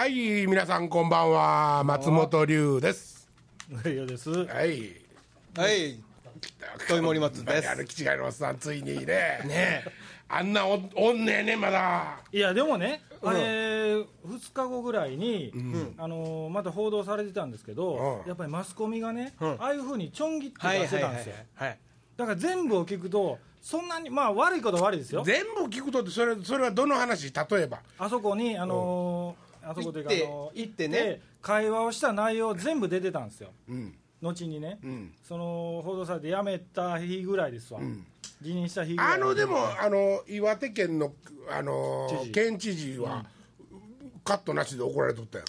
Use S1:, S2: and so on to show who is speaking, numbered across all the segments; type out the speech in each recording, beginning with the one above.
S1: はい、皆さんこんばんは、松本龍です。
S2: いやです。
S1: はい。
S3: はい。豊森松です
S1: あの、気違いのおっさん、ついにね。
S3: ね
S1: あんなおおんねえね、まだ。
S2: いやでもね、あれ2日後ぐらいに、あのまた報道されてたんですけど、
S1: うん
S2: やっぱりマスコミがね、
S3: うん
S2: ああいうふうにちょん切って
S3: はい
S2: 出し
S3: はいはい
S2: てたんですよ。
S3: はい。
S2: だから全部を聞くとそんなにまあ悪いことは悪いですよ。
S1: 全部聞くとって、それ、それはどの話、例えば。
S2: あそこにあのあそこというか
S3: 行って
S2: あの
S3: 行ってね
S2: 会話をした内容全部出てたんですよ。
S1: うん。
S2: 後にね、
S1: ん
S2: その報道されて辞めた日ぐらいですわ。辞任した日ぐらい。
S1: あの、でも、あの、岩手県の、あの県知事は、カットなしで怒られとったよ。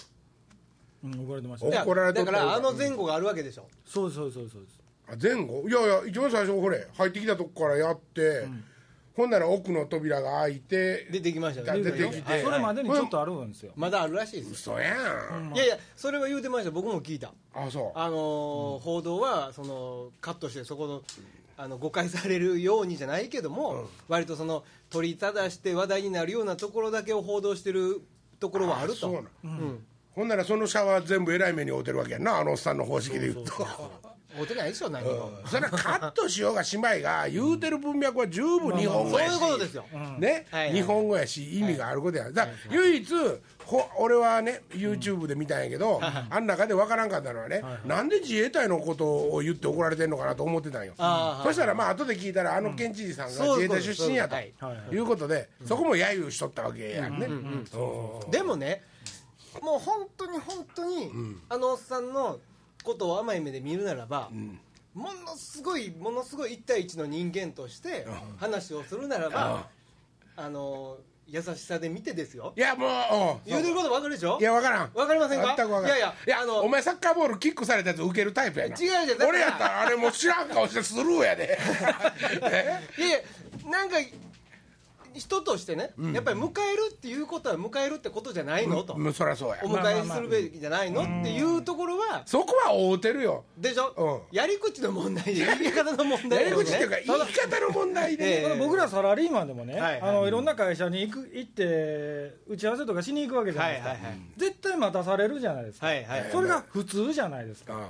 S2: うん、怒られてました
S1: 怒られとったよ
S3: だからあの前後があるわけでしょ。
S2: そうですそうそうですそうです。
S1: あ前後？いやいや一番最初これ入ってきたとこからやって、ほんなら奥の扉が開いて
S3: 出てきました
S1: だ
S3: ね。
S1: 出てきて
S2: それまでにちょっとあるんですよ。
S3: まだあるらしいです。
S1: 嘘やん、
S3: いやいや、それは言うてました。僕も聞いた。
S1: あそう
S3: あのー報道はそのカットしてそこのあの誤解されるようにじゃないけども、割とその取り正して話題になるようなところだけを報道してるところはあると。
S1: そうなん、
S3: うん。
S1: ほんならそのシャワー全部えらい目に遭うてるわけやんなあのおっさんの方式で言うと
S3: ないでしょ何も。
S1: それはカットしようがしまいが言うてる文脈は十分日本語
S3: そうい
S1: やし
S3: うことですよ。
S1: ね、
S3: はいはい
S1: 日本語やし意味があることや、だから唯一ほ俺はね YouTube で見たんやけど、あん中で分からんかったのはね、なんで自衛隊のことを言って怒られてんのかなと思ってたんよ。そしたらまあ後で聞いたらあの県知事さんが自衛隊出身やと
S3: そうです
S2: はいはい。
S1: いうことでそこも揶揄しとったわけやんね。うん
S3: でもねもう本当に本当に、あのおっさんのことを甘い目で見るならば、ものすごいものすごい一対一の人間として話をするならば、あの優しさで見てですよ。
S1: いやもううん。
S3: 言うてること分かるでしょ？
S1: いや分からん。
S3: 分かりませんか？
S1: 全く分からん。
S3: いやいやあの
S1: お前サッカーボールキックされたやつ受けるタイプやな。
S3: 違う違うだから
S1: 俺やったらあれもう知らん顔してスルーやで。え
S3: いやいやなんか人としてね、やっぱり迎えるっていうことは迎えるってことじゃないの？と、
S1: そりゃそうや。
S3: お迎えするべきじゃないの？っていうところは
S1: そこは会うてるよ。
S3: でしょ、
S1: うん。
S3: やり口の問題で言い方の問題
S1: やり口っていうか
S3: ね
S1: 言い方の問題で、
S2: 僕らサラリーマンでもね、
S3: はいはい
S2: あのいろんな会社に行く行って打ち合わせとかしに行くわけじゃないですか、
S3: はいはいはい。
S2: 絶対待たされるじゃないですか、
S3: はいはい。
S2: それが普通じゃないですか、
S1: うん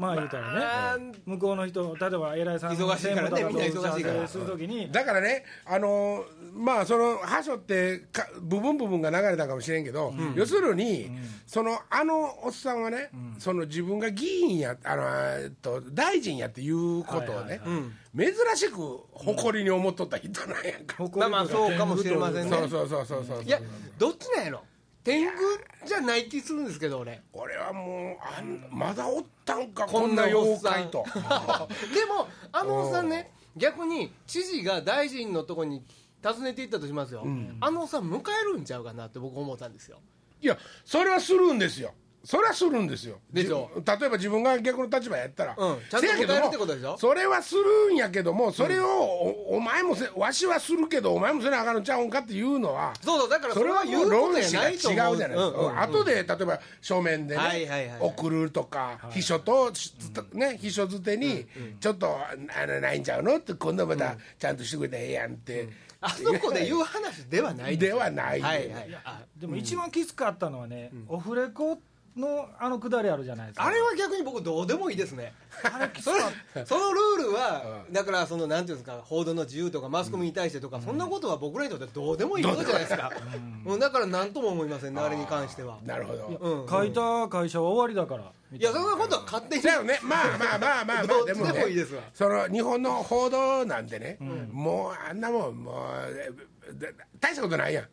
S2: まあ言うた
S3: あ
S2: らね、向こうの人例えば偉いさんの
S3: 忙しいからねみんな忙しいから。
S2: するときに、
S1: だからね、あのまあ、そのはしょってか部分部分が流れたかもしれんけど、要するに、そのあのおっさんはね、その自分が議員やあのえっと大臣やっていうことをね、珍しく誇りに思っとった人なんやんか、
S2: 誇りとか
S3: まあまあそうかもしれませんね。
S1: そうそうそうそうそう。
S3: いやどっちなんやろ？天狗じゃない気するんですけど俺。
S1: 俺はもうあんまだおったんかこ
S3: こん。
S1: んな妖怪と。
S3: でもあのおっさんね逆に知事が大臣のとこに訪ねていったとしますよ、あのおっさん迎えるんちゃうかなって僕思ったんですよ。
S1: いやそれはするんですよそれはするんですよ。
S3: でしょ。
S1: じ例えば自分が逆の立場やったら、
S3: うん。ちゃんと答えるってことでしょ。
S1: それはするんやけどもそれをおお前もせわしはするけどお前もせなあかんのちゃうんかっていうのは
S3: そうそうだから
S1: それは
S3: 言うことじゃない
S1: 旨が違うじゃないですか、
S3: うんうんうん
S1: 後で例えば書面でね、
S3: はいはいはい
S1: 送るとか、秘書と、しね、秘書づてに、ちょっとあのないんちゃうのって今度またちゃんとしてくれたらええやんって、
S3: あそこで言う話ではない
S1: ではない
S3: はいはい。あ
S2: でも一番きつかったのはね、オフレコのあのくだりあるじゃないですか。
S3: あれは逆に僕どうでもいいですね。それ そのルールはだからそのなんていうんですか報道の自由とかマスコミに対してとか、そんなことは僕らにとってどうでもいいことじゃないですか、うん、だから何とも思いませんねあれに関しては。
S1: なるほど、
S3: うん。
S2: 書いた会社は終わりだから
S3: いやそんなことは勝手に。
S1: だよね、まあまあまあまあまあ、
S3: でも
S1: ね
S3: いいですわ。
S1: その日本の報道なんてね、もうあんなもん、もう大したことないやん、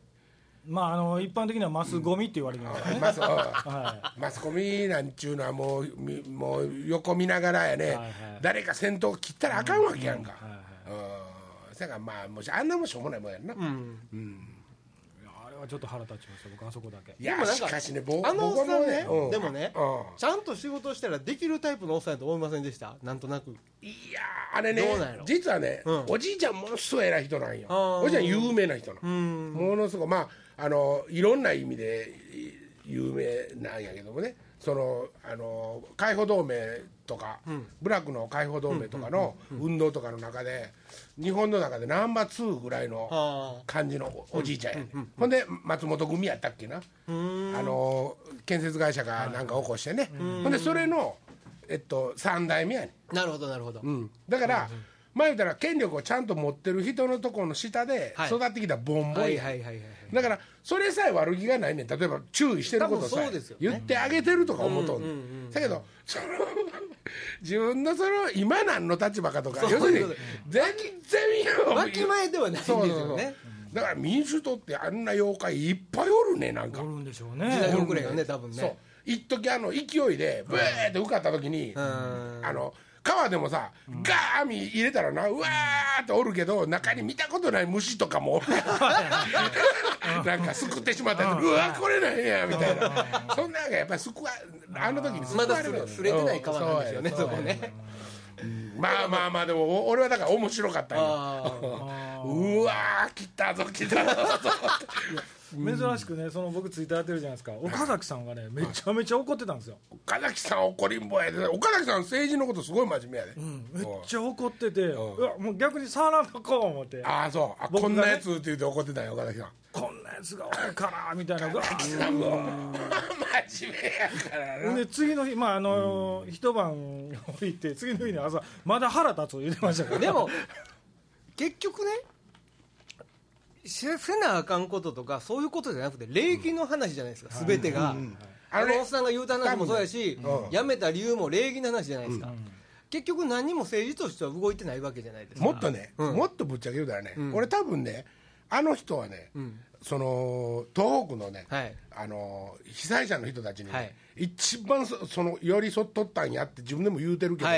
S2: まああの一般的にはマスゴミって言われてます。からね、
S1: マス
S2: は
S1: マスコミなんちゅうのはもう、みもう横見ながらやね、
S2: はいはい。
S1: 誰か先頭切ったらあかんわけやんか。うん。せやからまあもしあんなもんしょうもないもんやんな、
S2: あれはちょっと腹立ちました僕あそこだけ。
S1: いや
S3: でもなんか
S1: しかしね僕
S3: あのおっさんね
S1: う
S3: でもね
S1: うん。
S3: ちゃんと仕事したらできるタイプのおっさんやと思いませんでした？なんとなく。
S1: いやーあれね
S3: どうなんやろ？
S1: 実はね、
S3: うん。
S1: おじいちゃんものすごい偉い人なんよ。
S3: あー。
S1: おじいちゃん有名な人なの。
S3: うん。
S1: ものすごい。まああのいろんな意味でい有名なんやけどもね。そのあの解放同盟とか、ブラックの解放同盟とかの運動とかの中で日本の中でナンバー2ぐらいの
S3: あ。
S1: 感じのおおじいちゃんやね、ほんで松本組やったっけな。あの建設会社がなんか起こしてね、ほんでそれの、えっと、3代目やね
S3: あなるほどなるほど、
S1: うん、だから、前言ったら権力をちゃんと持ってる人のところの下で
S3: はい。
S1: 育ってきたボンボンや、
S3: はいはいはいはい
S1: だからそれさえ悪気がないねん。例えば注意してることさえ言ってあげてるとか思うとんねん。だけどその 自分のその今何の立場かとか要するに全然
S3: わきまえではないんです
S1: そうそうそう。
S3: よね
S1: だから民主党ってあんな妖怪いっぱいおるねなんか。
S2: おるんでしょう
S3: 時代
S2: ね
S3: 遅れがね。多分
S1: そう。
S3: ね
S1: 一時あの勢いでブーって受かった時に、
S3: ん。
S1: あの川でもさガーミ入れたらなうわーっておるけど中に見たことない虫とかも。おなんかすくってしまったやつ。うわこれなんやみたいな。そん。なんがやっぱりすくわあの時に救わ
S3: まだ
S1: れる
S3: 触れ触れてない川なんですよね
S1: うん
S3: そこね。
S1: まあまあまあでもお俺はだから面白かったんよ。
S3: あ
S1: うわー来たぞ来たぞ
S2: 珍しくねその僕ツイッターやってるじゃないですか。岡崎さんがねめちゃめちゃ怒ってたんですよ、
S1: 岡崎さん怒りんぼやで。岡崎さん政治のことすごい真面目やで、
S2: めっちゃ怒ってて、うわもう逆に触らんとこう思って。
S1: ああそう。こんなやつって言って怒ってたんよ岡崎さん。
S2: こんなやつがおるからみたいな。うわ。
S1: 真面目やからな。
S2: ほんで次の日まああの一晩置いて次の日に朝まだ腹立つ言ってましたから
S3: でも結局ねせせなあかんこととかそういうことじゃなくて礼儀の話じゃないですか、全てが、あ
S1: の
S3: おっさんが言うた話もそうやし、辞めた理由も礼儀の話じゃないですか、結局何も政治としては動いてないわけじゃないですか
S1: もっとね、もっとぶっちゃけ言うたらね、
S3: ん
S1: 俺多分ねあの人はね、その東北のね、あの被災者の人たちに、一番その寄り添っとったんやって自分でも言うてるけど、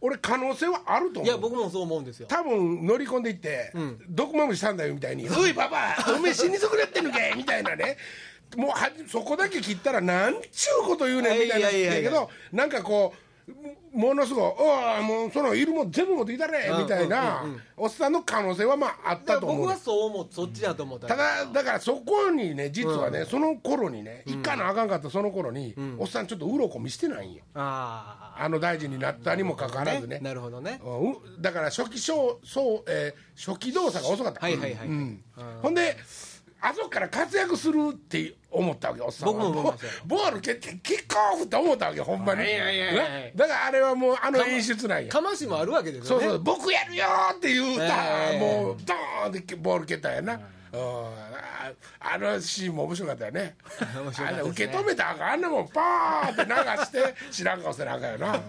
S1: 俺可能性はあると思う。
S3: いや僕もそう思うんですよ。
S1: 多分乗り込んでいって、
S3: ん。
S1: 毒まむしさんだよみたいに「おいパパおめえ死に損なってんのかい」みたいなね。もうはそこだけ切ったらなんちゅうこと言うねんみたいな言ってんけどなんかこうものすごい「おいもうそのいるもん全部持ってきたれ」みたいなおっさんの可能性はまああったと思う。ね
S3: 僕はそう思うそっちだと思った。
S1: ただだからそこにね実はね、その頃にね行かなあかんかったその頃に、おっさんちょっと鱗見してないんよ
S3: あ
S1: あの大臣になったにもかかわ
S3: あ
S1: らずね。
S3: なるほどね。
S1: うんだから初期小そう、えー初期動作が遅かった、
S3: はいはいはい、
S1: うん。ほんであそこから活躍するって思ったわけおっさんは。
S3: 僕も思いましたよ。
S1: ボボール蹴ってキックオフって思ったわけほんまに、
S3: いやいやいや
S1: ね。だからあれはもうあの演出なんや。
S3: かましもあるわけですよね。
S1: そうそう僕やるよーって言うた、
S3: ええ。
S1: もうドーンってボール蹴ったんやな、うん。ああのシーンも面白かったよね。
S3: 面白かったですね。
S1: あれ受け止めたらあかんあんなもんパーって流して知らん顔せなあかんよな。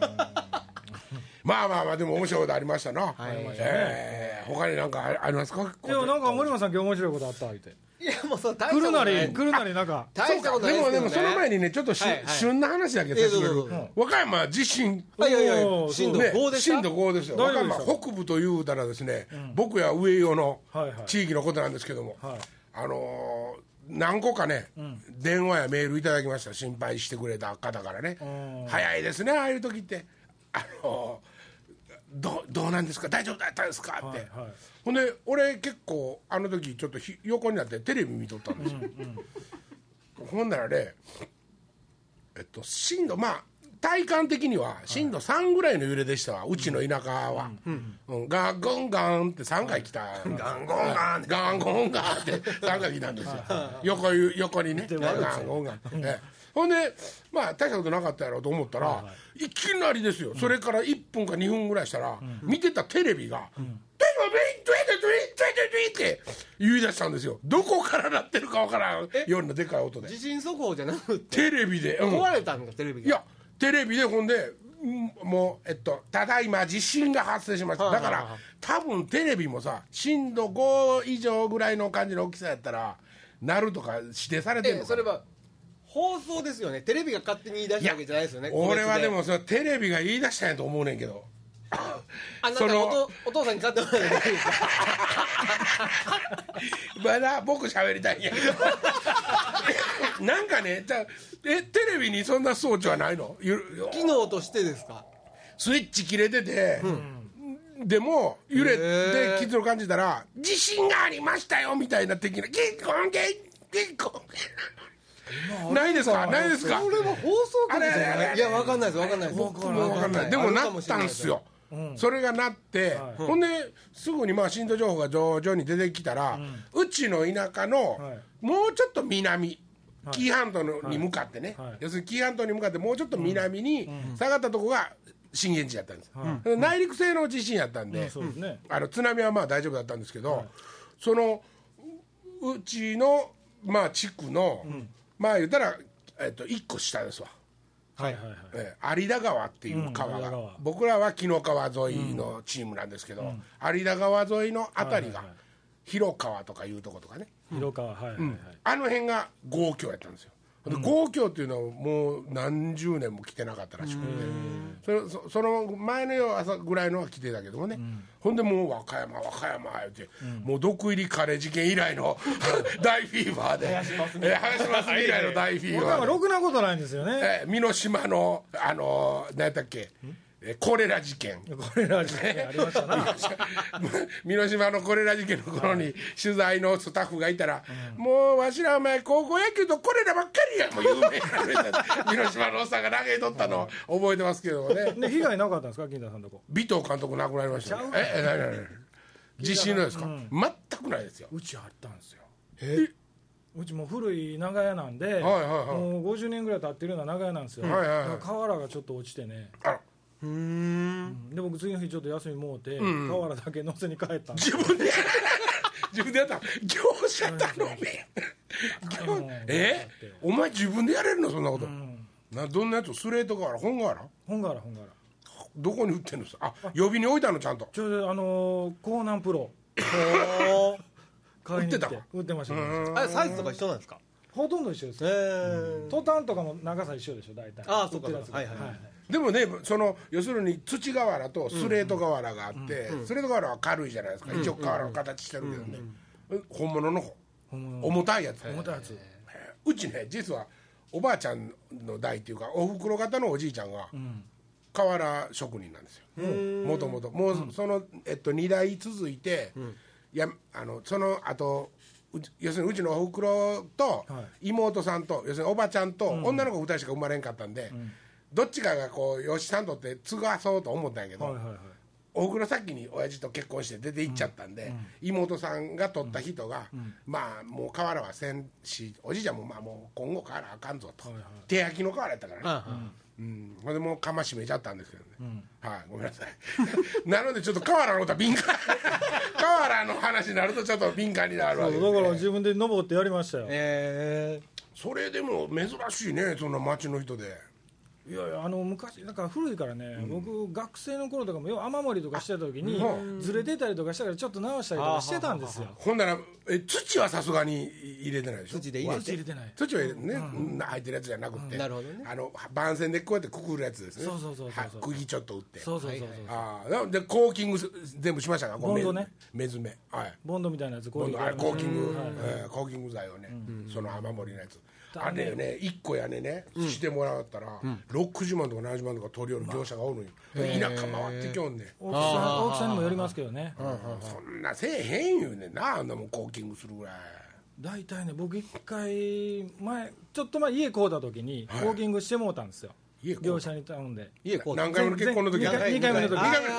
S1: まあまあまあでも面白いことありましたな、えー他になんかあありますか？
S2: いやなんか森松さん今日面白いことあった言って
S3: いやもうそう大し
S2: 来るな
S3: たことない。
S2: り来るなりなんか。
S3: 大したことない
S1: でもでもその前にねちょっとし、
S3: はいはい。
S1: 旬な話だけさせてくれ和歌山地震。
S3: あいやいや震度
S1: ね
S3: 5ですか
S1: 震度5ですよ。和歌山北部というたらですね、僕や上与の
S2: はいはい。
S1: 地域のことなんですけども、
S2: はい。
S1: あのー何個かね、電話やメールいただきました。心配してくれた方からね。
S2: うん。
S1: 早いですねああいう時って。あのーどどうなんですか？大丈夫だったんですか？って、
S2: はいはい。
S1: ほんで俺結構あの時ちょっとひ横になってテレビ見とったんですよ、ほんならねえっと震度まあ体感的には震度3ぐらいの揺れでしたわ。うちの田舎は、うんガンゴンガンって3回来たガンゴンガン。ガンゴンガンって3回来たんですよ。横ゆ横にね。ガンゴンガン、ええほんでまあ大したことなかったやろうと思ったら、いきなりですよ、それから1分か2分ぐらいしたら、見てたテレビが「トゥイトゥイトゥイトゥイトゥイトゥイって言い出したんですよ。どこから鳴ってるかわからんようなでかい音で。
S3: 地震速報じゃなくて？
S1: テレビで、うん。
S3: 壊れたんだテレビが。
S1: いやテレビでほんでうんもうえっとただいま地震が発生しました。だから
S3: はいはい。はい
S1: 多分テレビもさ震度5以上ぐらいの感じの大きさやったらなるとか指定されてるの
S3: それは放送ですよね。テレビが勝手に言い出したわけじゃないですよね。
S1: 俺はで。もそれテレビが言い出したんやと思うねんけど。
S3: あなんか
S1: その
S3: おとお父さんに買ってもらえばいいですか？
S1: まだ僕喋りたいんやけど。なんかねじゃあえテレビにそんな装置はないの？ゆ
S3: 機能としてですか？
S1: スイッチ切れてて、でも揺れ
S3: へ
S1: て
S3: ー。
S1: 傷を感じたら「地震がありましたよ」みたいな的な「キッコンキッキッコン」ないですか？ないですか？
S3: これは放送局じゃない？いやわかんないですわかんないです。
S1: 僕も分かんない。でもなったんすよ。それがなって、ほんですぐにまあ震度情報が徐々に出てきたら、うちの田舎の、
S2: はい。
S1: もうちょっと南紀伊半島のに向かってね、
S2: はい。
S1: 要するに紀伊半島に向かってもうちょっと南に下がったとこが震源地やったんです、内陸性の地震やったんで、あの津波はまあ大丈夫だったんですけど、そのううちのまあ地区の、まあ言ったら、えっと、1個下ですわ。
S2: はいはいはい。
S1: えー有田川っていう川が、
S2: うん有田川。
S1: 僕らは紀の川沿いのチームなんですけど、有田川沿いのあたりが、
S2: はいはいはい。
S1: 広川とかいうとことかね、
S2: 広川はいはいはい。
S1: あの辺が豪郷やったんですよで豪郷っていうのはもう何十年も来てなかったらしくて。それそその前の夜朝ぐらいのは来てたけどもね、ほんでもう和歌山和歌山言うて、もう毒入りカレー事件以来の 大フィーバーで。林真澄以来の大フィー
S2: 僕
S1: バーで。
S2: はろくなことないんですよね。
S1: えー、美濃島のあのー、何やったっけ？えーコレラ事件。
S2: これら事件ありましたな。
S1: 美濃島のコレラ事件の頃に取材のスタッフがいたら、もうわしらお前高校野球とコレラばっかりやもう有名な美濃島のおっさんが投げとったの。覚えてますけどね。
S2: で被害なかったんですか？金田さんのとこ。
S1: 尾藤監督亡くなりましたね。ええ何何何？地震のですか、全くないですよ。
S2: うちあったんですよ。うちも古い長屋なんで、
S1: はいはいはい。
S2: もう50年ぐらい経ってるような長屋なんですよ、
S1: はいはいはい。
S2: 瓦がちょっと落ちてね。
S1: あら
S3: うん。
S2: で僕次の日ちょっと休みもうて、瓦だけ乗せに帰った
S1: 自分で自分でやった。業者頼め。え？お前自分でやれるの？そんなこと、などんなやつ？スレート瓦本瓦
S2: 本瓦本瓦
S1: どこに売ってんのあ予備に置いたの？ちゃんと。
S2: ちょうどあのー、江南プロ。
S1: 売って
S2: 売ってましたね。
S3: あれサイズとか一緒なんですか？
S2: ほとんど一緒です。
S3: へえ
S2: トタンとかも長さ一緒でしょ大体。
S3: ああそうかはい。はいはい
S1: でもねその要するに土瓦とスレート瓦があって、スレート瓦は軽いじゃないですか、一応瓦の形してるけどね、本物の重たいやつ
S2: 重たいやつ。
S1: うちね実はおばあちゃんの代っていうかおふくろ方のおじいちゃんが瓦職人なんですよ。もともともうその、えっと、2代続いて、やあのその後要するにうちのおふくろと
S2: は
S1: 妹さんと要するにおばちゃんと女の子2人しか生まれんかったんで、どっちかがこうよしさんとって継がそうと思ったんやけど、
S2: はいはいはい。
S1: おふくろ先に親父と結婚して出て行っちゃったんで、妹さんが取った人が、まあもう瓦はせんしおじいちゃんもまあもう今後瓦あかんぞと、手焼きの瓦やったからね、
S3: あ
S1: うん、ほんでもうかましめちゃったんですけどね、はいごめんなさい。なのでちょっと瓦のことは敏感。瓦の話になるとちょっと敏感になるわけです、
S2: そうだから
S1: ね、
S2: 自分で登ってやりましたよ。
S3: え
S1: それでも珍しいねそんな町の人で
S2: いやいやあの昔だから古いからね、僕学生の頃とかもよう雨漏りとかしてた時に
S1: う
S2: ずれてたりとかしたからちょっと直したりとかしてたんですよ。
S1: ほんならえ土はさすがに入れてないでしょ？
S3: 土で入れて
S2: 土入れてない。
S1: 土は入れてね、うん。入ってるやつじゃなくて、
S3: なるほどね。
S1: あの番線でこうやってくくるやつですね。
S2: そうそうそうそう
S1: はい釘ちょっと打って。
S2: そうそうそうそう、
S1: ああでコーキングす全部しましたか
S2: ボンドね。
S1: 目目詰めはい。
S2: ボンドみたいなやつこ
S1: ボンドあれコーキング、コーキング剤をね、その雨漏りのやつあれね1個やねねしてもらったら、60万とか70万とか取り寄る業者がおるんよ、田舎回ってきょんねん。
S2: 大きさ大きさにもよりますけどね、
S1: そんなせえへん言うねんなあんなもんコーキングするぐらい。
S2: 大体ね僕一回前ちょっと前家買うた時にウォーキングしてもうたんですよ、業者に頼んで。
S3: 家こう？
S1: 何回目の結婚の時
S2: 二回二回目の時
S1: 二回目の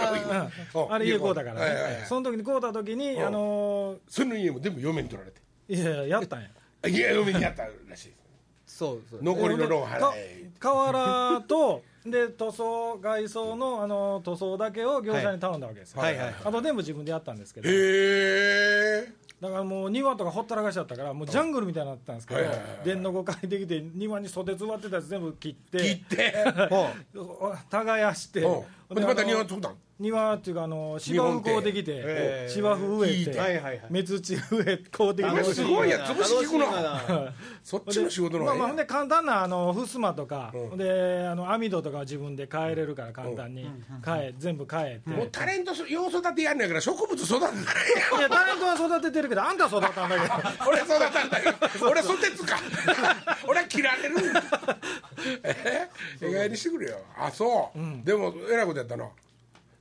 S1: 時
S2: うん。あれ家買うたからね、その時に買うた時に、
S1: うん。
S2: あの
S1: その家も全部嫁に取られて。
S2: ーいやいややったんや
S1: いや嫁にやったらしいです
S3: そうそう。
S1: 残りのローン払
S2: か
S1: え
S2: 瓦とで塗装外装のあの塗装だけを業者に頼んだわけですよ、
S3: はい。はいはい
S2: あと全部自分でやったんですけど。
S1: へえ
S2: だからもう庭とかほったらかしちゃったからもうジャングルみたいになってたんですけど
S1: はいはいはい
S2: 電の5階できて庭に袖詰まってたやつ全部切って
S1: 切って。
S2: 耕して
S1: でまた庭作ったん？
S2: 庭っていうかあの芝生こうできて、
S3: えー
S2: 芝生植えて、
S1: 引いて
S3: はいはいはい。
S2: 目土植えこうできて。
S1: あすごいや潰し効くな。そっちの仕事の
S2: まあまあ、ほんで簡単なあの襖とか、
S1: うん。
S2: であの網戸とかは自分で変えれるから簡単に。変え全部変えて、
S1: えもうタレント要育てやんねんから植物育てたら。
S2: いやタレントは育ててるけどあんたは育たんだけど。
S1: 俺育ったんだけど。俺ソテツか。俺は切られる。え意外にしてくれよ。あそう、でもえらいことやったな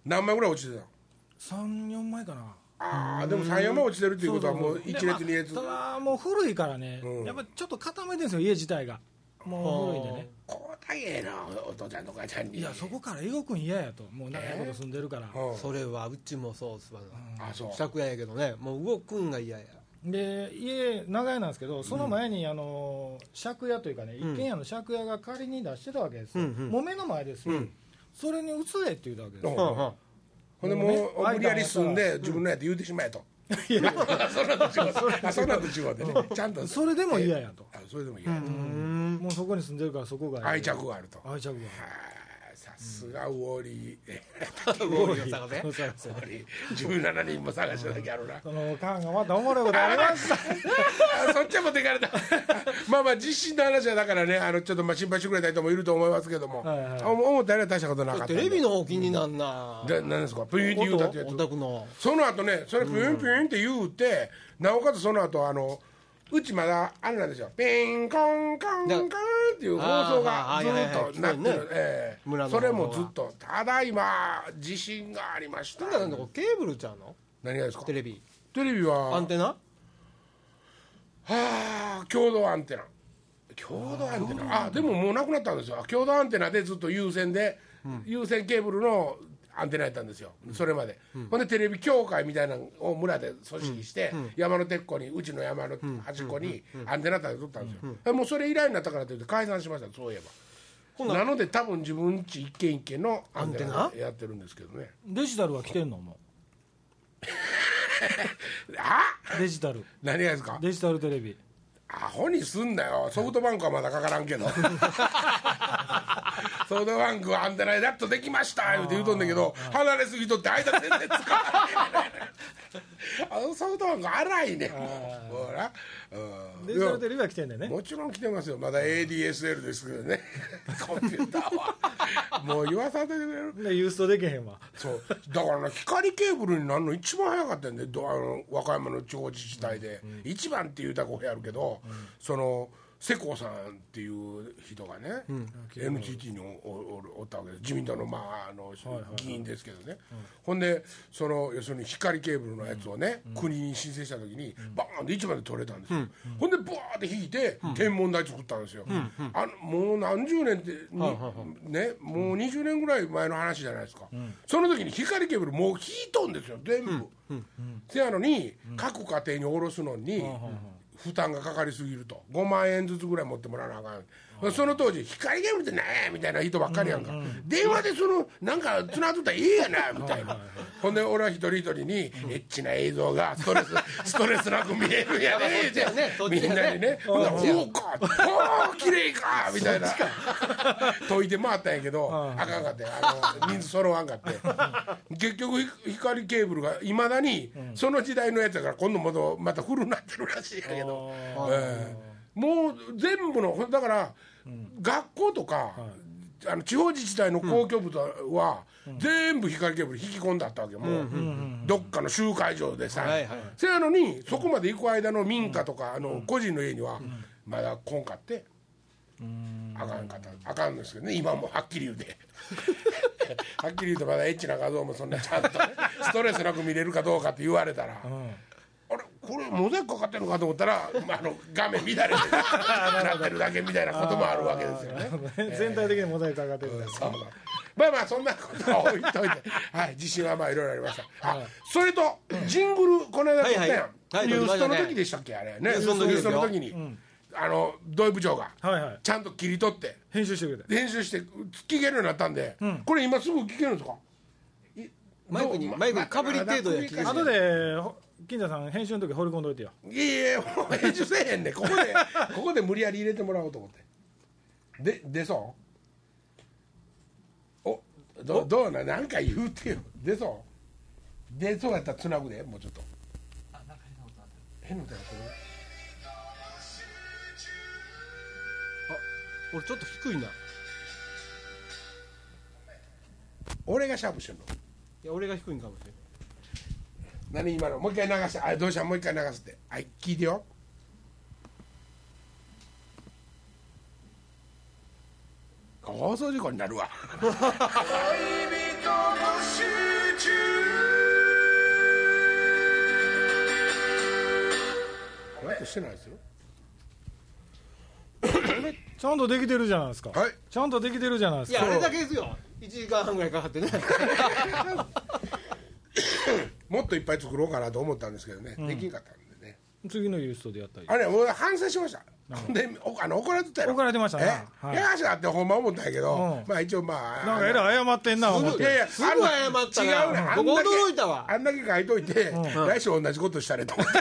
S1: 何枚ぐらい落ちてたの
S2: ？34枚かな。
S1: ああでも34枚落ちてるっていうことはもう
S2: そうそう。
S1: 一
S2: そう
S1: 列二列。
S2: でまあただもう古いからね、
S1: うん。
S2: やっぱちょっと固めてるんですよ家自体が。もう古いんでね。
S1: こうたげえなお父ちゃんとかちゃんに。
S2: いやそこから動くん嫌やと。もう長いこと住んでるから、
S1: うん。
S3: それはうちもそうっすわ。
S1: あそう。
S3: 借家やけどね。もう動くんが嫌や。
S2: で家長屋なんですけどその前にあの借家というかね、
S3: ん。
S2: 一軒家の借家が仮に出してたわけですよ、
S3: うんうん。
S2: もう目の前ですよ、
S3: うん
S2: それに移れって言うたわけです。よ、
S1: ほんでもう無理やり住んで自分のやって言うてしまえと。そんなんと違うあそんなんと違うでねちゃんと。
S2: それでも嫌やと、
S1: あそれでも嫌や。と
S2: もうそこに住んでるからそこが
S1: 愛着があると。
S2: 愛着が
S1: はあさすがウォーリー。
S3: ウォーリーを探せ？
S1: ウォーリー。17人も探しただけあるな。
S2: その缶がまたおもろいことありました
S1: あそっちは持っていかれた。まあまあ実施の話はだからねあのちょっとまあ心配してくれた人もいると思いますけども、
S2: はいはい。
S1: あ思ったよりは大したことなかった
S3: テレビの方気になんな。
S1: で何ですか？プユンって言うたってや
S3: お
S1: つ
S3: 宅の。
S1: その後ねそれプユンプユンって言うて、なおかつその後あのうちまだあれなんですよ。ピンコンコンコンっていう放送がずっとなってる。それもずっと。ただいま地震がありました。
S3: ケーブルちゃうの？
S1: 何がですか？
S3: テレビ。
S1: テレビは。
S3: アンテナ？
S1: はあ共同アンテナ。共同アンテナ。あでももうなくなったんですよ。共同アンテナでずっと有線で、有線ケーブルのアンテナやったんですよ、それまで、ほんでテレビ協会みたいなのを村で組織して、山の鉄湖にうちの山の端っこにアンテナ立てとったんですよ、もうそれ以来になったからといって解散しましたそういえば。な。ので多分自分ち一軒一軒のアンテナ？やってるんですけどね。
S2: デジタルは来てんの？も
S1: あ？
S2: うデジタル。
S1: 何がですか？
S2: デジタルテレビ。
S1: アホにすんなよ。ソフトバンクはまだかからんけど ソフトバンクはアンテナやっとできました言うて言うとんだけど離れすぎとって間全然使わないあのソフトバンク荒いねん。ほら、うん。
S2: デジタルテレビは来てんだよね。
S1: もちろん来てますよ。まだ ADSL ですけどね。コンピューターは。もう言わさせてくれる。
S2: でユーストできへんわ。
S1: そう。だからな光ケーブルになるの一番早かったんでどあの和歌山の地方自治体で、一番っていうたら語弊あるけど、その世耕さんっていう人がね、NTT におおおおったわけです。自民党の,、まあ、あの議員ですけどね、ほんでその要するに光ケーブルのやつをね、国に申請した時に、バーンって市場で取れたんですよ、ほんでブワーって引いて、天文台作ったんですよ、あのもう何十年って、にねもう20年ぐらい前の話じゃないですか、その時に光ケーブルもう引いとんですよ全部、せやのに各家庭に下ろすのに負担がかかりすぎると。5万円ずつぐらい持ってもらわなあかん。その当時光ゲームってねみたいな人ばっかりやんか、電話でそのなんかつながっとったらええやなみたいな。ほんで俺は一人一人にエッチな映像がストレス ストレスなく見えるんやね。
S3: そっちやねそっ
S1: みんなにね。ほらそうかああ綺麗かみたいな。解いて回ったんやけどあかんかってあの人数揃わんかって。結局ひ光ケーブルがいまだにその時代のやつやから今度またまた古なってるらしいんやけど、ええもう全部のだから、学校とか、あの地方自治体の公共物は、全部光ケーブル引き込んだったわけもう、どっかの集会場でさ、せやのにそこまで行く間の民家とか、あの個人の家にはまだ来んかって、あかんかった。あかんですけどね今もはっきり言うて。はっきり言うとまだエッチな画像もそんなちゃんとねストレスなく見れるかどうかって言われたら、これモザイクかかってるのかと思ったら、まあ、あの画面乱れて なってるだけみたいなこともあるわけですよね。
S2: 全体的にモザイクかかってるんだ。
S1: そう。まあまあそんなことは置いといて、はい、地震はまあいろいろありました。あ、それとジングルこの間撮ったやん。
S3: はいはい。はい
S1: ニューストの時でしたっけあれ。ね。
S3: ニューストの時ですよ
S1: ニューストの時に、あの土井部長が
S2: はいはい。
S1: ちゃんと切り取って
S2: 編集してくれて。
S1: 編集して聞けるようになったんで、これ今すぐ聞けるんですか？い
S3: マイクにマイクにかぶり程度や聞ける。
S2: 後でほ金田さん編集の時放り込んどいてよ。
S1: いやいや編集せえへんねん。ここで ここで無理やり入れてもらおうと思って。で出そう？おどどうななんか言うてよ。出そう？出そうやったらつなぐでもうちょっと。変なことやってる。
S3: 俺ちょっと低いな。い
S1: 俺がシャープしてんの？
S3: や俺が低いんかもしれない
S1: 何今の？もう一回流して。あどうした？もう一回流すって。はい聞いてよ。放送事故になるわ。こうやってしてないですよ。
S2: ちゃんとできてるじゃないですか。
S1: はい。
S2: ちゃんとできてるじゃないですか。
S3: いやあれだけですよ。1時間半ぐらいかかってね
S1: もっといっぱい作ろうかなと思ったんですけどね、できんかったんでね。
S2: 次のユーストでやったり。
S1: あれ俺反省しました。でおあの怒られてたよ
S2: 怒られてましたね
S1: え？
S2: はい。
S1: やらしがあってほんま思ったんやけど、
S2: うん。
S1: まあ一応まあ
S2: なんかえらい謝ってんな思って。
S1: いやいや
S3: すぐ謝ったな。
S1: 違うね
S3: 僕驚いたわ。
S1: あんだけ書いといて、来週同じことしたれと思って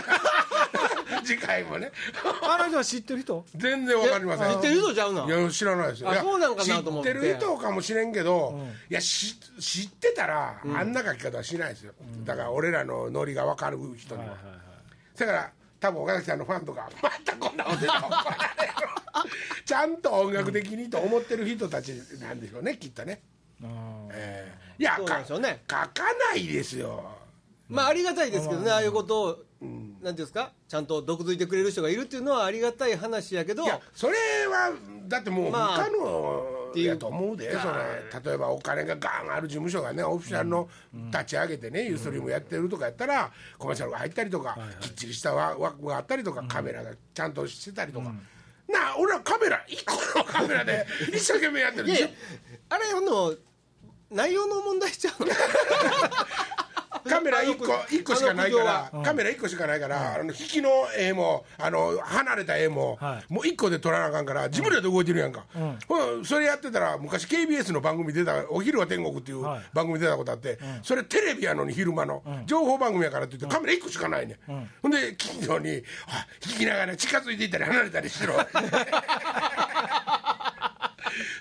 S1: 次回もね。
S2: あの人は知ってる人？
S1: 全然わかりません。
S3: 知ってる人ちゃうの？
S1: いや知らないですよ。
S3: あそうなんかなと思って。
S1: 知ってる人かもしれんけど、いやし知ってたら、あんな書き方はしないですよ、だから俺らのノリが分かる人には、だから多分岡崎さんのファンとかまたこんなこと言ったら怒られるちゃんと音楽的にと思ってる人たちなんでしょうねきっとね、ええ。いや
S3: ね。
S1: か書かないですよ
S3: まあありがたいですけどねああいうことをなんていうんですかちゃんと毒づいてくれる人がいるっていうのはありがたい話やけど。
S1: いやそれはだってもう不
S3: まあ
S1: 可能やと思うで、それ例えばお金がガンある事務所がねオフィシャルの立ち上げてね、ユーストリームやってるとかやったらコマーシャルが入ったりとか、きっちりした枠があったりとか、カメラがちゃんとしてたりとか、なあ俺はカメラ1個のカメラで 一生懸命やってる
S3: いやいやあれの内容の問題ちゃうの？
S1: カメラ1個一個しかないか
S3: あ
S1: ら、カメラ1個しかないから、あの引きの絵もあの離れた絵も、
S2: はい。
S1: もう1個で撮らなあかんから自分らで動いてるやんか、うん。それやってたら昔 KBS の番組出た「お昼は天国」っていう
S2: はい。
S1: 番組出たことあって、それテレビやのに昼間の、情報番組やからって言ってカメラ1個しかないね、ん、ほんで近所にあ引きながら近づいていったり離れたりしろ。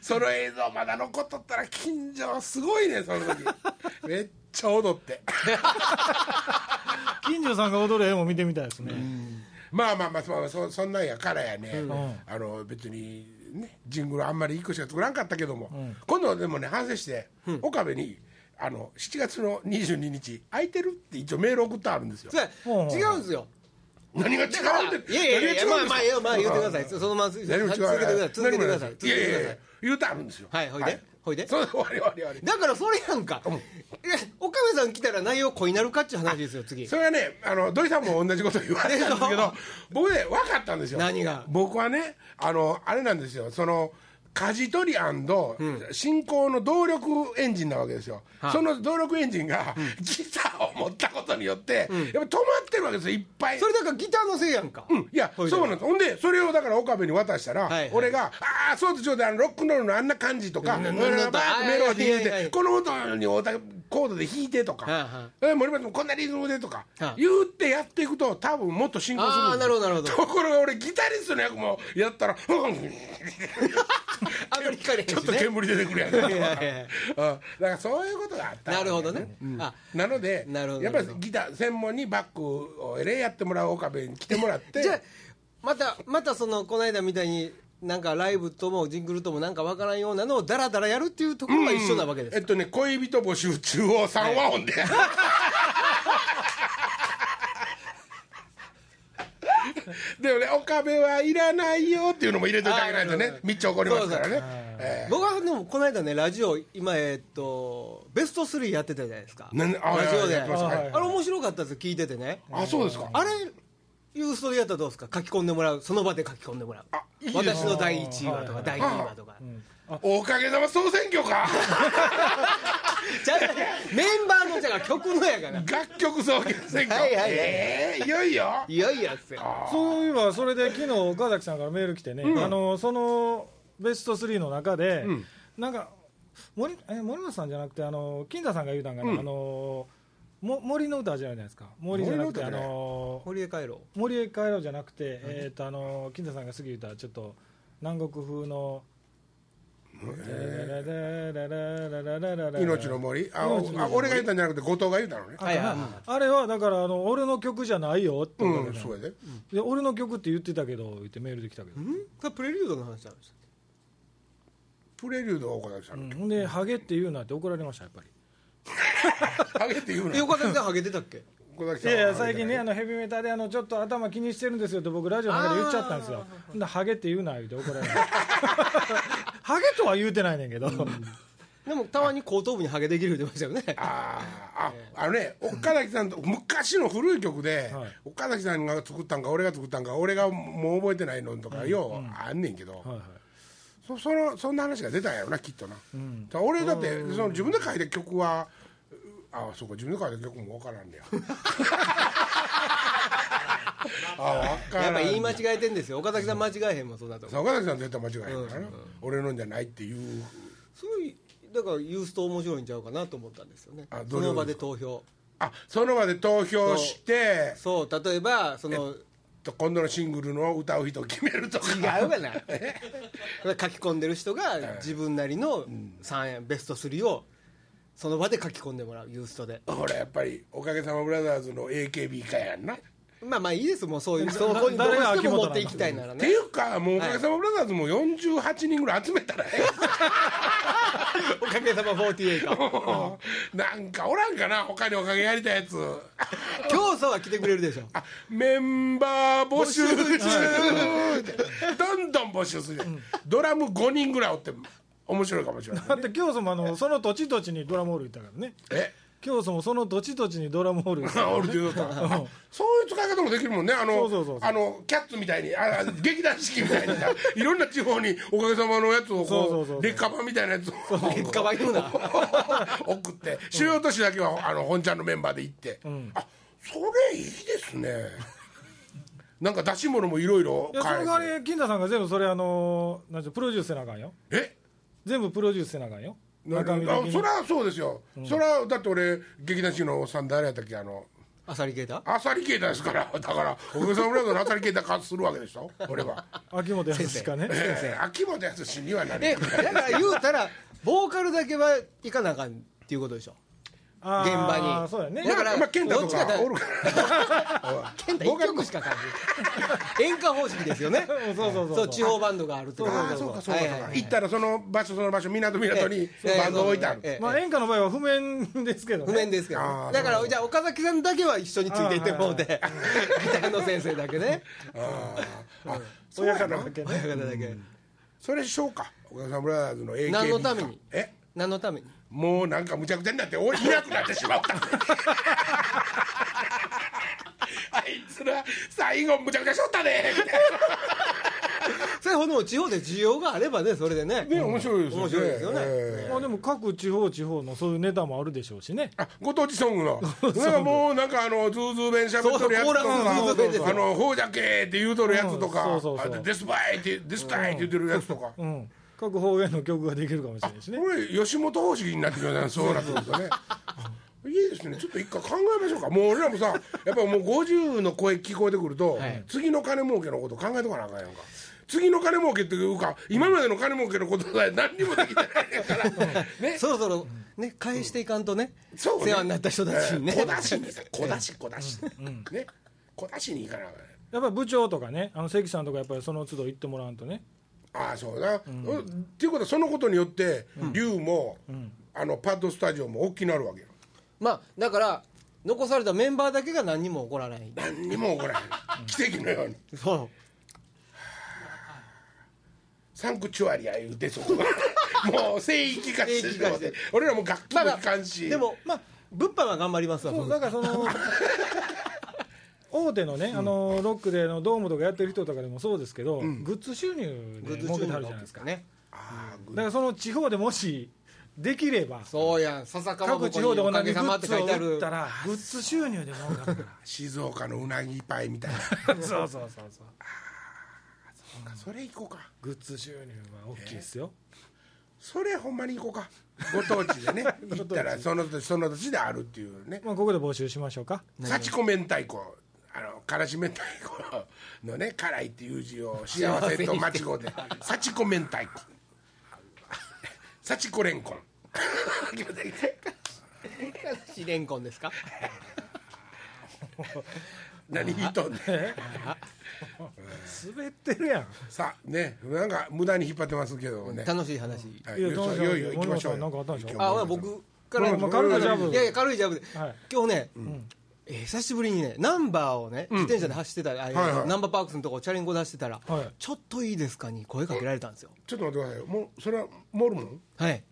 S1: その映像まだ残っとったら近所すごいねその時。めっちゃ踊って。
S2: 近所さんが踊る絵も見てみたいですね、
S1: まあまあまあそそそんなんやからやね、あの別にねジングルあんまり1個しか作らんかったけども、今度でもね反省して、岡部にあの7月の22日空いてるって一応メール送ってあるんですよ。
S3: 違うんですよ。
S1: 何が違うって
S3: いやいやいやまあまあまあ言ってくださ
S1: い。
S3: いそのまま続けてください。続けてください。
S1: やい。や言うてあるんですよ。
S3: はいほいでほいで。
S1: そう終わり終わり終わり。
S3: だからそれやんか、いや岡部さん来たら内容濃いなるかっちゅう話ですよ次。
S1: それはねあの土井さんも同じこと言われたんですけど僕ね分かったんですよ。
S3: 何が？
S1: 僕はねあのあれなんですよ。その舵取り進行の動力エンジンなわけですよ、その動力エンジンがギターを持ったことによって、やっぱ止まってるわけですよいっぱい。
S3: それだからギターのせいやんか、
S1: うん、いやそうなんです。ほんでそれをだから岡部に渡したら、
S3: はいはい。
S1: 俺が「ああそうですそうロックンロールのあんな感じ」とか「
S3: うん。
S1: メロディー入れ
S3: はいはいはい。
S1: てこの音におたコードで弾いて」とか。
S3: はいはい「
S1: え森松もこんなリズムで」とか。
S3: はい。
S1: 言ってやっていくと多分もっと進行する
S3: なるほどなるほど。
S1: ところが俺ギタリストの役もやったら「う ん
S3: あんまり光れへんし
S1: ちょっと
S3: ね
S1: 煙出てくるやんか」
S3: いやいやいや。
S1: うん。だからそういうことがあった
S3: なるほどね、あ
S1: なのでやっぱりギター専門にバックをエレやってもらう岡部に来てもらって。
S3: じゃあまたまたそのこの間みたいになんかライブともジングルともなんかわからんようなのをダラダラやるっていうところは一緒なわけです、
S1: えっとね恋人募集中を3和音で、でもね岡部はいらないよっていうのも入れといてあげないとね。
S3: あーなるほど
S1: みっちゃ怒りますからね。え
S3: 僕はでもこの間ねラジオ今えっとベスト3やってたじゃないですか。
S1: なんであ
S3: ラジオで。
S1: やってました
S2: はい。
S3: あれ面白かったです聞いててね。
S1: あそうですか。
S3: あれユーストでやったらどうですか？書き込んでもらう。その場で書き込んでもらう。
S1: あいいですね。
S3: 私の第1位はとか
S2: はい
S3: 第2位はとか。
S1: おかげさま総選挙か。
S3: じゃあメンバーのじゃあ曲のやから。
S1: 楽曲総選挙。
S3: はいはいはい。
S1: ええいよいよ？
S3: いやいやっすよ。
S2: そういえばそれで昨日岡崎さんからメール来てね、あのそのベスト3の中で、なんか森え森本さんじゃなくてあの金田さんが言うたんかな、あのも森の歌じゃないですか。森じゃなくて、あ
S1: 森の歌ね。
S2: の
S3: 堀へ帰ろ
S2: 森へ帰ろうじゃなくて、えっ、とあの金田さんがすぐ言ったちょっと南国風の
S1: 命の森ああ俺が言ったんじゃなくて後藤が言ったのね
S2: あれはだからあの俺の曲じゃないよって言うわけね
S1: うんそうやで
S2: で俺の曲って言ってたけど言ってメールできたけど、
S3: んこれプレリュードの話なんです
S1: プレリュードは岡崎さんの
S2: ほんでハゲって言うなって怒られましたやっぱり
S1: ハゲって言うな。
S3: え岡崎さんハゲてたっけ？
S2: い
S1: 岡崎さんは
S2: やいや最近ねあのヘビメタであのちょっと頭気にしてるんですよって僕ラジオの中で言っちゃったんですよ。ほんでハゲって言うな言うて怒られ。る ハゲとは言うてないねんけど、
S3: でもたまに後頭部にハゲできる言ってましたよね。
S1: あーああのね岡崎さんと昔の古い曲で、
S2: はい。
S1: 岡崎さんが作ったんか俺が作ったんか俺がもう覚えてないのとかようあんねんけど、
S2: はいはい。
S1: そそのそんな話が出たんやろなきっとな、だから俺だってその自分で書いた曲はあそうか自分で書いた曲も分からんねや。あ分からん
S3: や。っぱ言い間違えてんですよ。岡崎さん間違えへんもんそんなと
S1: 岡崎さん絶対間違いないからな、俺のんじゃないっていう。
S3: そういうだからユースト面白いんちゃうかなと思ったんですよね。その場で投票。
S1: あその場で投票して。
S3: そう例えばその
S1: と今度のシングルの歌う人を決めるとか。
S3: 違うがな。書き込んでる人が自分なりの3ベスト3をその場で書き込んでもらうユーストで。
S1: ほらやっぱりおかげさまブラザーズの AKB かやんな、
S3: まあまあいいですもうそういうそこにどうしても持っていきたいなら
S1: って
S3: ね
S1: いうかもうおかげさまブラザーズも48人ぐらい集めたらええ。
S3: おかげさま48
S1: なんかおらんかな他におかげやりたいやつ。
S3: 競争は来てくれるでしょ。
S1: あメンバー募集中。どんどん募集する、ドラム5人ぐらいおって面白いかもしれない
S2: だって教祖もあのその土地土地にドラムホール行ったからね。
S1: え？
S2: 教祖もその土地土地にドラムホール行った
S1: あ 俺って言うとったあそういう使い方もできるもんね。あの
S2: そうそうそうそう。
S1: あのキャッツみたいにああ劇団四季みたいにさ いろんな地方におかげさまのやつを
S2: そうそう
S1: こ
S2: そうう。
S1: 劣化版みたいなやつを
S3: 結果は言うな。
S1: 送って主要都市だけはあの本ちゃんのメンバーで行って、あそれいいですね。なんか出し物もいろいろ
S2: いやその代わり金田さんが全部それあのなんていうのプロデュースせなあかんよ。
S1: え？
S2: 全部プロデュースせなあかんよ。
S1: な
S2: 中身的に
S1: あそりゃそうですよ、そりゃだって俺劇団四季のおっさん誰やったっけ？あの
S3: アサリゲータ
S1: アサリケータですから。だからおかげさまブラザーズのアサリケータ化するわけでしょ？俺は。
S2: 秋元康かね。
S1: ええ秋元康にはな
S3: え
S1: る
S3: だから言うたらボーカルだけは行かなあかんっていうことでしょ場に。
S2: そうやね。
S3: だから
S1: まあ、健太と
S3: どっちか
S1: おるから。
S3: 健太1曲しか感じ演歌方式ですよね。
S2: うんそうそうそう。
S3: そう地方バンドがあると
S1: ああそうかそうかそうか、行ったらその場所その場所港港に
S3: ええ
S1: バンド置いてある、
S3: ええ
S2: まあ演歌の場合は譜面ですけどね。
S3: 譜面ですけど。だからじゃあ岡崎さんだけは一緒についていってもうて。ギター の先生だけね。
S1: ああそうやな。
S2: 親方だけね
S3: 親方だけ。
S1: それしようか。おかげさまブラザーズの AKB
S3: 何のために？
S1: え？
S3: 何のために？
S1: もうなんかむちゃくちゃになって俺いなくなってしまった。あいつら最後むちゃくちゃしょったね。みたい
S3: それほども地方で需要があればねそれでね。
S1: なね面白いですよね。
S3: 面白いですよね。
S1: ええ。
S2: まあでも各地方地方のそういうネタもあるでしょうしね。
S1: あご当地ソングの。なんかもうなんかあのズーズー弁しゃべっとるやつとかあのほうじゃけって言うとるやつとかデスバイってデスタイって言ってるやつとか。
S2: うん各方言の曲ができるかもしれないしね
S1: これ吉本方式になってきましたねそうなってくるとね。いいですね。ちょっと一回考えましょうか。もう俺らもさやっぱもう50の声聞こえてくると、
S3: はい。
S1: 次の金儲けのこと考えとかなあかんやんか。次の金儲けっていうか今までの金儲けのことさえ何にもできてないから。ね。
S3: そろそろね返していかんとね
S1: そうね。
S3: 世話になった人たちにね。
S1: えー小出しにさ小出し小出し。ね。小出しにいかなあかん
S2: やっぱり部長とかねあの関さんとかやっぱりその都度言ってもらわんとね
S1: ああそうだ、うん。っていうことはそのことによって龍も、あのパッドスタジオも大きくなるわけよ。
S3: まあだから残されたメンバーだけが何にも起こらない。
S1: 何にも起こらない奇跡のように。
S3: そう。
S1: サンクチュアリア言うてそこが もう聖域化して俺らも楽器も弾かんし、
S3: でもまあ物販は頑張りますわ
S2: そう。
S3: 僕
S2: だからその 大手のね、あのロックでのドームとかやってる人とかでもそうですけど、グッズ収入で儲けてはるじゃないですか。
S3: ね。
S1: ああ
S2: だからその地方でもしできれば
S3: そうやん。笹かまぼ
S2: 各地方で同じグッズを売ったらグッズ収入で儲かるか
S1: 静岡のうなぎパイみたいな。
S2: ら そうそうそうそう。
S1: それ行こうか。
S2: グッズ収入は大きいですよ、
S1: それほんまに行こうか。ご当地でね 行ったらそのその土地であるっていうね。
S2: まあ、ここで募集しましょうか。
S1: 幸子明太子あのからし明太子のね辛いっていう字を幸せと間違うて幸子明太子。幸子レンコン
S3: シレンコンですか？
S1: 何言いとんねん。
S2: 滑ってるやん。
S1: さあねなんか無駄に引っ張ってますけどもね、
S3: 楽しい話。
S1: はい、
S2: いや
S1: よ
S2: 楽しい
S1: いよいよ行きましょう
S2: あったんでしょ？
S3: あほら僕から
S2: まあ軽いジャブ。
S3: いやいや軽いジャブで、
S2: はい。
S3: 今日ね、えー久しぶりにねナンバーをね自転車で走ってたら、あ
S1: はいはい。
S3: ナンバーパークスのとこチャリンコ出してたら、
S2: はい。
S3: ちょっといいですかに声かけられたんですよ。
S1: ちょっと待ってくださいもうそれはモルモン？
S3: はい。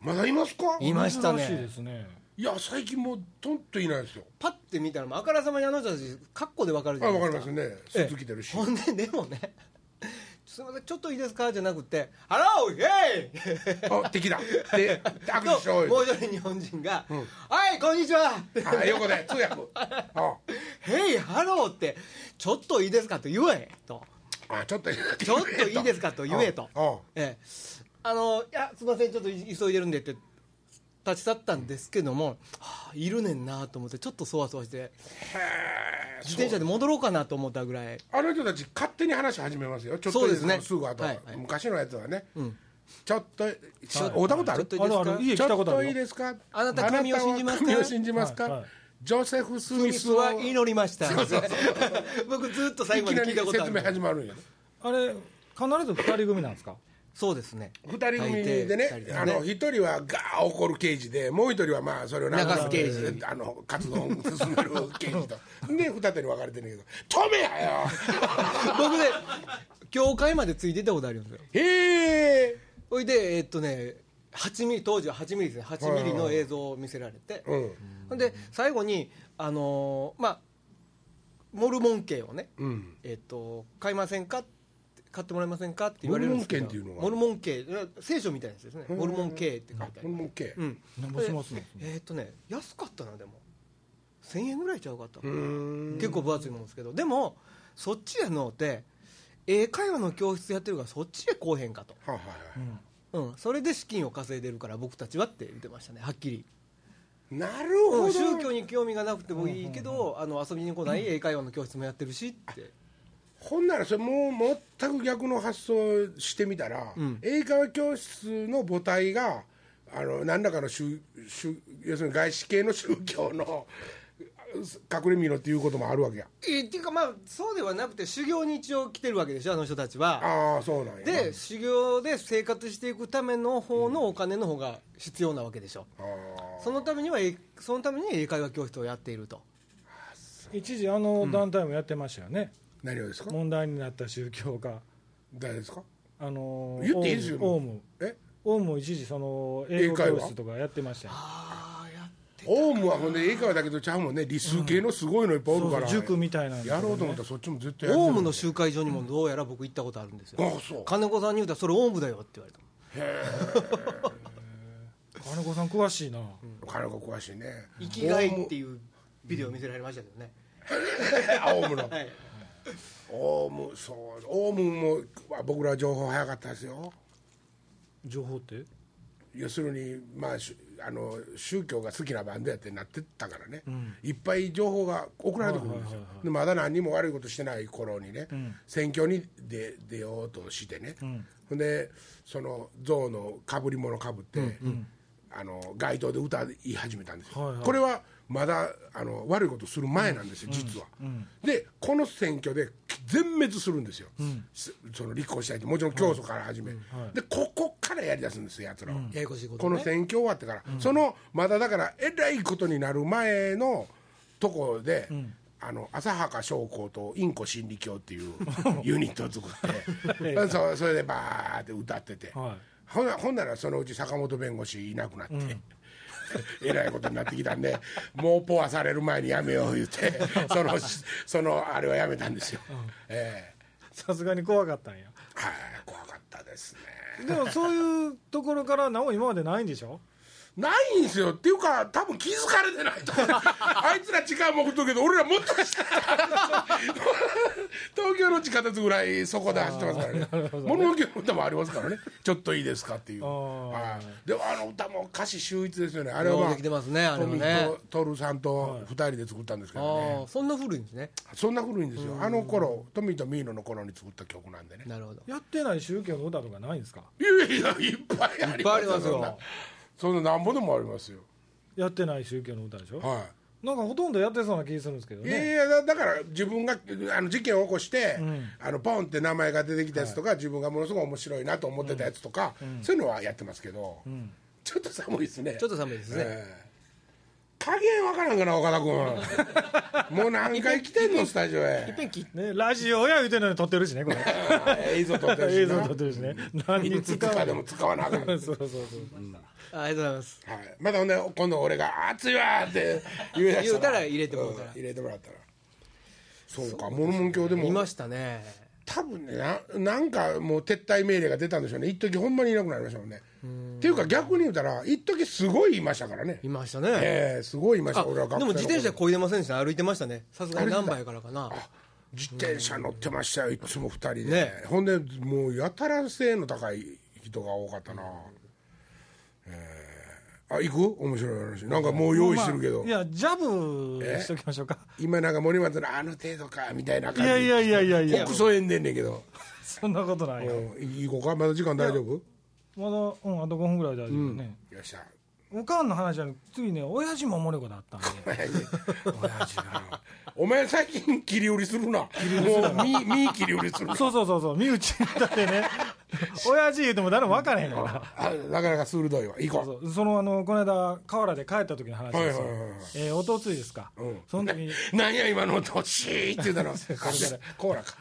S1: まだいますか？
S3: いました
S2: 珍しいで
S3: ね
S2: すね。
S1: いや最近もうとんといないですよ。
S3: パッて見たらもうあからさまにあの人たちカッコでわかるじゃないですか。
S1: わかりますね。スーツ着てるし。
S3: ほんででもねすみませんちょっといいですか？じゃなくて「ハローイェイ!」
S1: あ敵だ。で握手しようよ。
S3: ともう一人日本人が「はいこんにちは!」
S1: あ横で通訳。あ
S3: Hey hello ってちょっといいですかと言えと。
S1: あちょっと
S3: ちょっといいですかと言えと。
S1: あ
S3: ええ。あのいやすみませんちょっと急いでるんでって立ち去ったんですけども、はあ、いるねんなと思ってちょっとそわそわして自転車で戻ろうかなと思ったぐらい。
S1: あの人たち勝手に話し始めますよ。ちょっと
S3: そうですね。
S1: すぐ後、
S3: はいはい。
S1: 昔のやつはね、
S3: ん
S1: ちょっとちょ会ったことある？
S3: ちょっといいですか？
S2: あるある家
S1: ちょっと
S2: 来たことある。よ
S1: いいですか？
S3: あなた神を信じますか？
S1: 神を信じますか、ジョセフ・ス
S3: スミスは祈りました。僕ずっと最
S1: いきなり
S3: 後まで聞いたことあ
S1: 説明
S3: る
S1: 始まるんや
S2: あれ必ず二人組なんですか？
S3: そうですね。
S1: 二人組でねあの一人はガー怒る刑事でもう一人はまあそれを
S3: 流す刑事。
S1: あの活動を進める刑事と。で二手に分かれてるんだけど止めやよ！
S3: 僕ね教会までついてたことあるんですよ。
S1: へえ
S3: ほいでえっとね8ミリ当時は8ミリですね。8ミリの映像を見せられて、
S1: うん。
S3: ほんで最後にあのーまあモルモン系をね、
S1: うん。
S3: えっと買いませんかって買ってもらえませんかって言われるんですけど
S1: モルモン系っていうのは
S3: モルモン系聖書みたいなやつですね。モルモン系って書いてある。
S1: あこれも OK
S3: うん。
S2: なんぼしますの
S3: えっとね安かったなでも。1000円ぐらいちゃうかった
S1: うーん。
S3: 結構分厚いもんですけど。でもそっちへのって英会話の教室やってるからそっちへ来おへんかと、それで資金を稼いでるから僕たちはって言ってましたね。はっきり、
S1: なるほど、
S3: うん。宗教に興味がなくてもいいけど、あの遊びに来ない英会話の教室もやってるしって、
S1: ほんならそれもう全く逆の発想してみたら、
S3: ん。
S1: 英会話教室の母体があの何らかの宗宗要するに外資系の宗教の隠れみろっていうこともあるわけや。
S3: えっていうかまあそうではなくて修行に一応来てるわけでしょあの人たちは。
S1: ああそうなんや
S3: で修行で生活していくための方のお金の方が必要なわけでしょ。
S1: あ
S3: そのためにはえそのために英会話教室をやっていると。
S2: 一時あの団体もやってましたよね、
S1: ー何をですか？
S2: 問題になった宗教が。
S1: 誰ですか？
S2: あの
S1: 言っていいですよ。
S2: オウム。
S1: え？
S2: オウム。も一時その英語教室とかやってましたよ
S1: オウムはほんで英会話だけどちゃうもんね。理数系のすごいのいっぱいおるから、
S2: そうそう塾みたいなの
S1: やろうと思ったらそっちも絶対やる
S3: オウムの集会所にもどうやら僕行ったことあるんですよ。
S1: ああそう。
S3: 金子さんに言うたらそれオウムだよって言われた
S2: 金子さん詳しいな、
S1: 金子詳しいね。
S3: 生きがいっていうビデオ見せられましたけどね、
S1: オウム の。
S3: はい、
S1: オウムそう。オウムも僕ら情報早かったですよ。
S2: 情報って？
S1: 要するにまあしあの宗教が好きなバンドやってなってったからね、いっぱい情報が送られてくるんですよ、でまだ何にも悪いことしてない頃にね、選挙に出出ようとしてね、ほんでその象のかぶり物かぶって、あの街頭で歌い始めたんですよ、
S2: はいはい。
S1: これはまだあの悪いことする前なんですよ、実は、でこの選挙で全滅するんですよ、すその立候補したいってもちろん競争から始め、でここからやりだすんですよやつらは、
S3: こ
S1: の選挙終わってから、そのまだだからえらいことになる前のとこで、あの浅はか将校とインコ真理教っていう ユニットを作って そそれでバーって歌ってて、ほんならそのうち坂本弁護士いなくなって。えらいことになってきたんでもうポアされる前にやめよう言って そのそのあれはやめたんですよ、ええ。
S2: さすがに怖かったんや。
S1: はい怖かったですね。
S2: でもそういうところから何も今までないんでしょ？
S1: ないんですよ。っていうか多分気づかれてないと。あいつら時間も送っとるけど俺らもっと下東京の地下鉄ぐらいそこで走ってますからね。物置の歌もありますからね。ちょっといいですかっていう。はい。でもあの歌も歌詞秀逸ですよね。あれは、まあ
S3: できてますねあれは
S1: 富
S3: ね
S1: と徹さんと二人で作ったんですけどね、
S3: ああそんな古いんですね。
S1: そんな古いんですよ。あの頃トミーとミーノの頃に作った曲なんでね。
S3: なるほど。
S2: やってない宗教の歌とかないんですか？
S1: いやいやいっぱいあり
S3: いっぱいあり
S1: ま
S3: ますよ
S1: そんなななんぼでもありますよ。
S2: やってない宗教の歌でしょ？
S1: はい。
S2: なんかほとんどやってそうな気するんですけど
S1: いやい
S2: ね
S1: やだだから自分があの事件を起こして、
S2: ん。
S1: あのポンって名前が出てきたやつとか、自分がものすごい面白いなと思ってたやつとか、そういうのはやってますけど、
S2: ん。
S1: ちょっと寒いですね。
S3: ちょっと寒いですね、
S1: え加減わからんかな岡田君。もう何回来てんのスタジオへ。
S3: いっぺん切
S2: ね、ラジオや言うてんのに撮ってるしねこれ。
S1: 映像撮ってるし
S2: 映像
S1: な
S2: 撮ってるしね。何
S1: い
S2: に使わ
S1: つかでも使わなあかん。
S2: そうそうそう
S3: ありがとうございます。
S1: はい、またほんで今度俺が「熱いわ!」って 言い出した
S3: 言うたら入れてもらうから。
S1: ん入れてもらったら。そうかモルモン教でも。
S3: 見ましたね。
S1: 多分ねななんかもう撤退命令が出たんでしょうね。一時ほんまにいなくなりましたもんね。っていうか逆に言うたら一時すごいいましたからね。
S3: 見ましたね。
S1: ええすごいいました
S3: あ
S1: 俺は学生の頃。
S3: でも自転車こいでませんでした？歩いてましたね。さすがに何倍からかな。
S1: 自転車乗ってましたよいつも二人で、
S3: ね。
S1: ほんでもうやたら性の高い人が多かったな、ええあ行く？面白い話。なんかもう用意してるけど、
S2: まあいやジャブしときましょうか。
S1: 今なんか森松のあの程度かみたいない感じ。
S2: やいやいやいやいや
S1: クソえんでんねんけど。
S2: そんなことないよ。
S1: うん。行こうか？まだ時間大丈夫？
S2: まだうんあと5分ぐらい大丈夫ね、
S1: よっしゃ。
S2: おかんの話は次ね親父もおもれこだったんで。
S1: 親父。親父なお前最近切り売りするな。もう身身切り売りするな。
S2: そうそうそうそう。身内だってね。親父言うても誰も分からへんから。
S1: あなかなか鋭いわ。行こう。
S2: そうそのあのこの間河原で帰った時の話ですよ、
S1: はいはいはいはい
S2: えーおとついですか、
S1: うん。
S2: その時に。
S1: なんや今の音シーって言うたの？コーラか。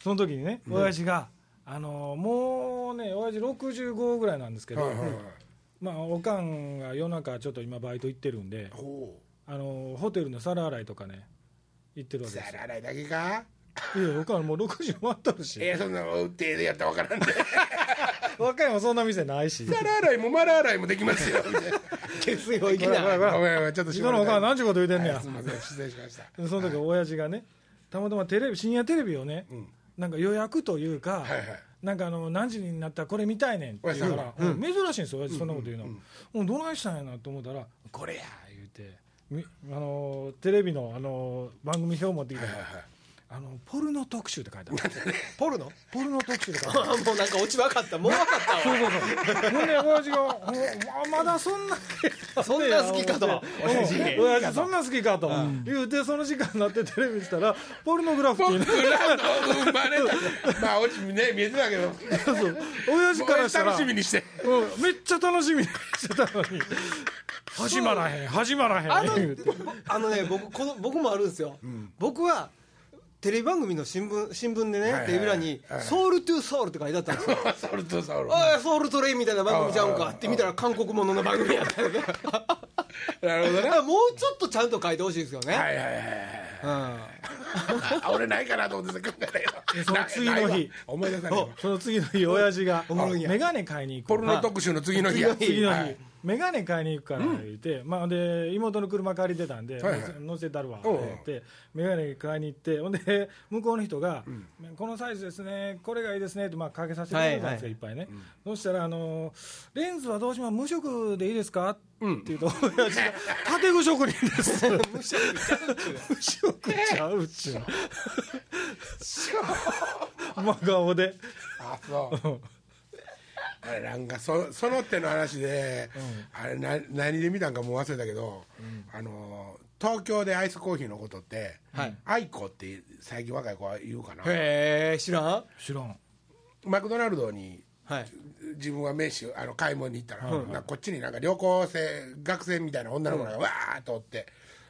S2: その時にね親父が、あのもうね親父65ぐらいなんですけど、
S1: はいはいはい。
S2: まあおかんが夜中ちょっと今バイト行ってるんで
S1: ほ
S2: あのホテルの皿洗いとかね行ってる
S1: う
S2: わけですよ。
S1: 皿洗いだけか？
S2: いやおかんもう60回ったるし。
S1: えそんな手でやったらわからんで。
S2: 和歌山そんな店ないし。
S1: 皿洗いも丸洗いもできますよ。みたいな
S3: 決意をいきな
S1: ごめんごめん。ちょっと
S2: 今のおかん何ちゅうこと言うてんねや？
S1: はいすみません。失礼しました。
S2: でその時親父がねたまたまテレビ深夜テレビをね、なんか予約というか、
S1: はいはい。
S2: なんかあの何時になったらこれ見たいねんって言うから、うん。珍しいんですよ親父そんなこと言うの、もうどないしたんやなと思ったらこれや言うて。みあのテレビのあの番組表持ってきたら、あのポルノ特集って書いてある。
S3: ポルノ？
S2: ポルノ特集って書いてある。
S3: あもうなんかオチ分かった。もう分かったわ。
S2: そうそうそう。ほんで親父がほんままだそんな
S3: そんな好きかと。
S2: うん。
S3: 親父
S2: 親父そんな好きかと。言うてその時間になってテレビしたらポルノグラフってい
S1: 生まれたまあ落ちね見えてたけど。
S2: そう親父からしたら
S1: 楽しみにして。
S2: うん。めっちゃ楽しみにしてたのに。始まらへん始まらへん
S3: あのあのね僕この僕もあるんですよ、僕はテレビ番組の新聞新聞でね、テレビ欄に「ソウルトゥソウル」って書いてあったんですよ。
S1: ソルトソル。
S3: おいソウルトレインみたいな番組ちゃうんかって見たら韓国ものの番組やったよね。
S1: なるほどね。
S3: もうちょっとちゃんと書いてほしいですよね、
S1: はいはいはいはい
S3: うん。
S1: あ俺ないかなと思ってた考え
S2: その次の日。
S1: 思い出さないわ。
S2: その次の日親父が眼鏡買いに行く
S1: ポルノ特集の次の日や。
S2: 次の日、
S1: はい
S2: 眼鏡買いに行くから言って、まあ、で妹の車借りてたんで、
S1: はいはい。
S2: 乗せたるわって言って眼鏡買いに行ってほんで向こうの人が、このサイズですねこれがいいですねって、まあ、かけさせてくれたんですよ、
S3: はいはい。
S2: いっぱいね、そしたら、あのレンズはどうします？無色でいいですか?」って言うと親父が「建具職人です」無色ちゃうっちゅう。の 真顔で。
S1: あそうあれなんかそその手の話で、あれな何で見たんかもう忘れたけど、あの東京でアイスコーヒーのことって、
S3: はい。
S1: アイコって最近若い子は言うかな？
S3: へえ知らん？
S2: 知らん。
S1: マクドナルドに
S3: はい。
S1: 自分は名刺あの買い物に行ったら、こっちになんか旅行生学生みたいな女の子がわーっとおって、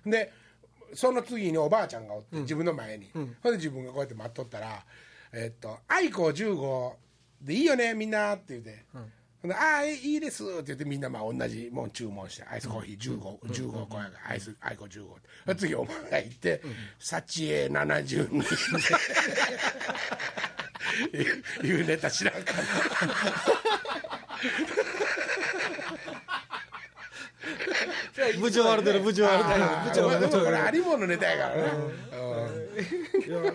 S1: でその次におばあちゃんがおって、自分の前に、ほん。で自分がこうやって待っとったら「えっとアイコ15でいいよねみんな」って言って。ほんでああいいですって言ってみんなまあ同じもん注文してアイスコーヒー15、15個やからアイスアイコ15って。次お前が行って、サチエ72いういうネタ知らんかな
S2: 部長割れてる部長割れてる。
S1: あー。でもこれありものネタやからね、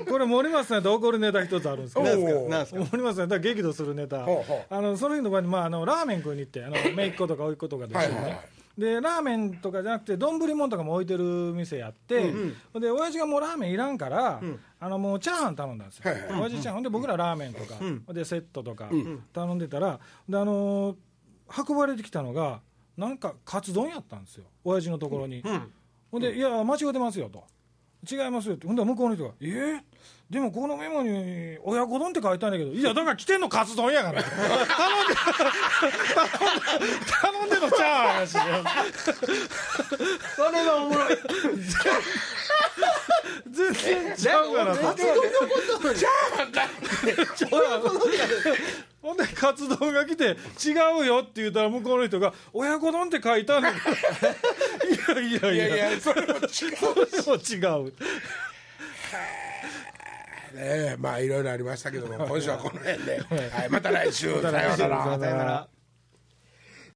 S2: これ森松さんと怒るネタ一つあるんですけど。森松さんと激怒するネタ。あのその日の場に、まあ、あのラーメン食いに行ってあの姪っ子とか甥っ子とかで一緒にね、でラーメンとかじゃなくて丼物とかも置いてる店やって、で親父がもうラーメンいらんから、あのもうチャーハン頼んだんですよ、
S1: はいはい。
S2: 親父チャーハンで僕らラーメンとか、でセットとか頼んでたらであのー運ばれてきたのがなんかカツ丼やったんですよ。親父のところに、ほんで「いや間違ってますよ」と。違いますよって。ほんだら向こうの人が「えー、でもこのメモに親子丼って書いてあるんだけどいやだから来てんのカツ丼やから。頼んで頼んで頼んでのちゃう話で
S3: それはおもろい。
S2: 全然ちゃうから。
S3: カツ丼のこと。じゃ親子丼や
S2: ほんでカツ丼が来て違うよって言ったら向こうの人が親子丼って書いてあるんだからいやいや。い
S1: い
S2: や
S1: やいやそれも違う。
S2: それも違う。
S1: ねまあいろいろありましたけども今週はこの辺で、はい、また来週。さよう
S2: なら